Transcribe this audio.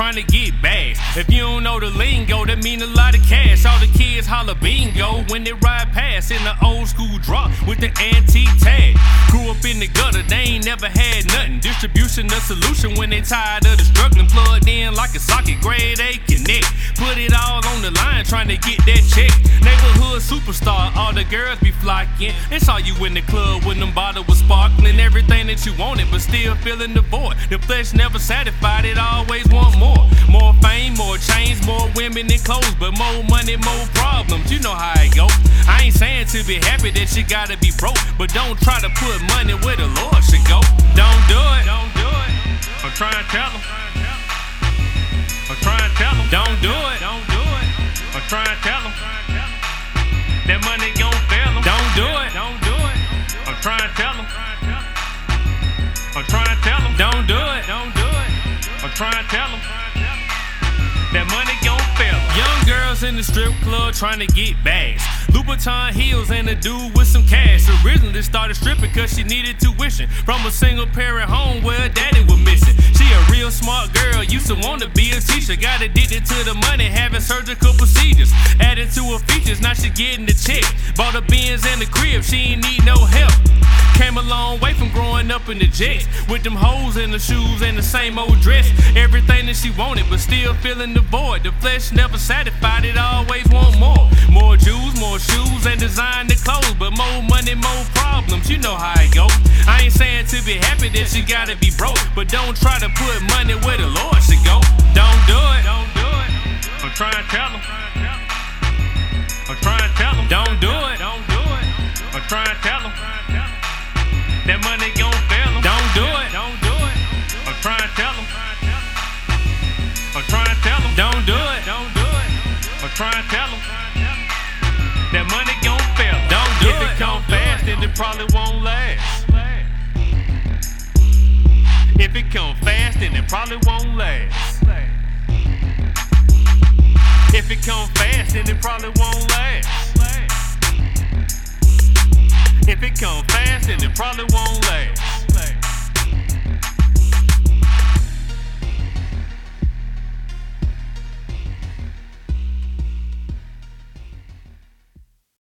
trying to get bags. If you don't know the lingo, that mean a lot of cash. All the kids holler bingo when they ride past in the old school drop with the antique tag. Grew up in the gutter, they ain't never had nothing. Distribution the solution when they tired of the struggling. Plugged in like a socket, grade A connect. Put it all on the line, trying to get that check. Neighborhood superstar, all the girls be flocking. It's all you in the club when them bottles was that you wanted, but still feeling the void. The flesh never satisfied, it always want more. More fame, more chains, more women and clothes, but more money, more problems. You know how it go. I ain't saying to be happy that you gotta be broke, but don't try to put money where the Lord should go. Don't do it. Don't do it. I'm trying to tell them. I'm trying to tell them. Don't do it. Don't do it. I'm trying to tell them. Trying to tell them. That money gon' fail. Young girls in the strip club trying to get bags. Louboutin heels and a dude with some cash. Originally started stripping cause she needed tuition from a single parent home where her daddy was missing. She a real smart girl, used to want to be a teacher. Got addicted to the money, having surgical procedures. Added to her features, now she getting the check. Bought a Benz and a crib, she ain't need no help. Came a long way from growing up in the jets with them holes in the shoes and the same old dress. Everything that she wanted, but still feeling the void. The flesh never satisfied, it always want more. More jewels, more shoes, and designer clothes, but more money, more problems. You know how it go. I ain't saying to be happy that you gotta be broke, but don't try to put money where the Lord Trying to tell them. That money gon' fail. Don't do if it. If it come fast, then it probably won't last. If it come fast, then it probably won't last. If it come fast, then it probably won't last. If it come fast, then it probably won't last.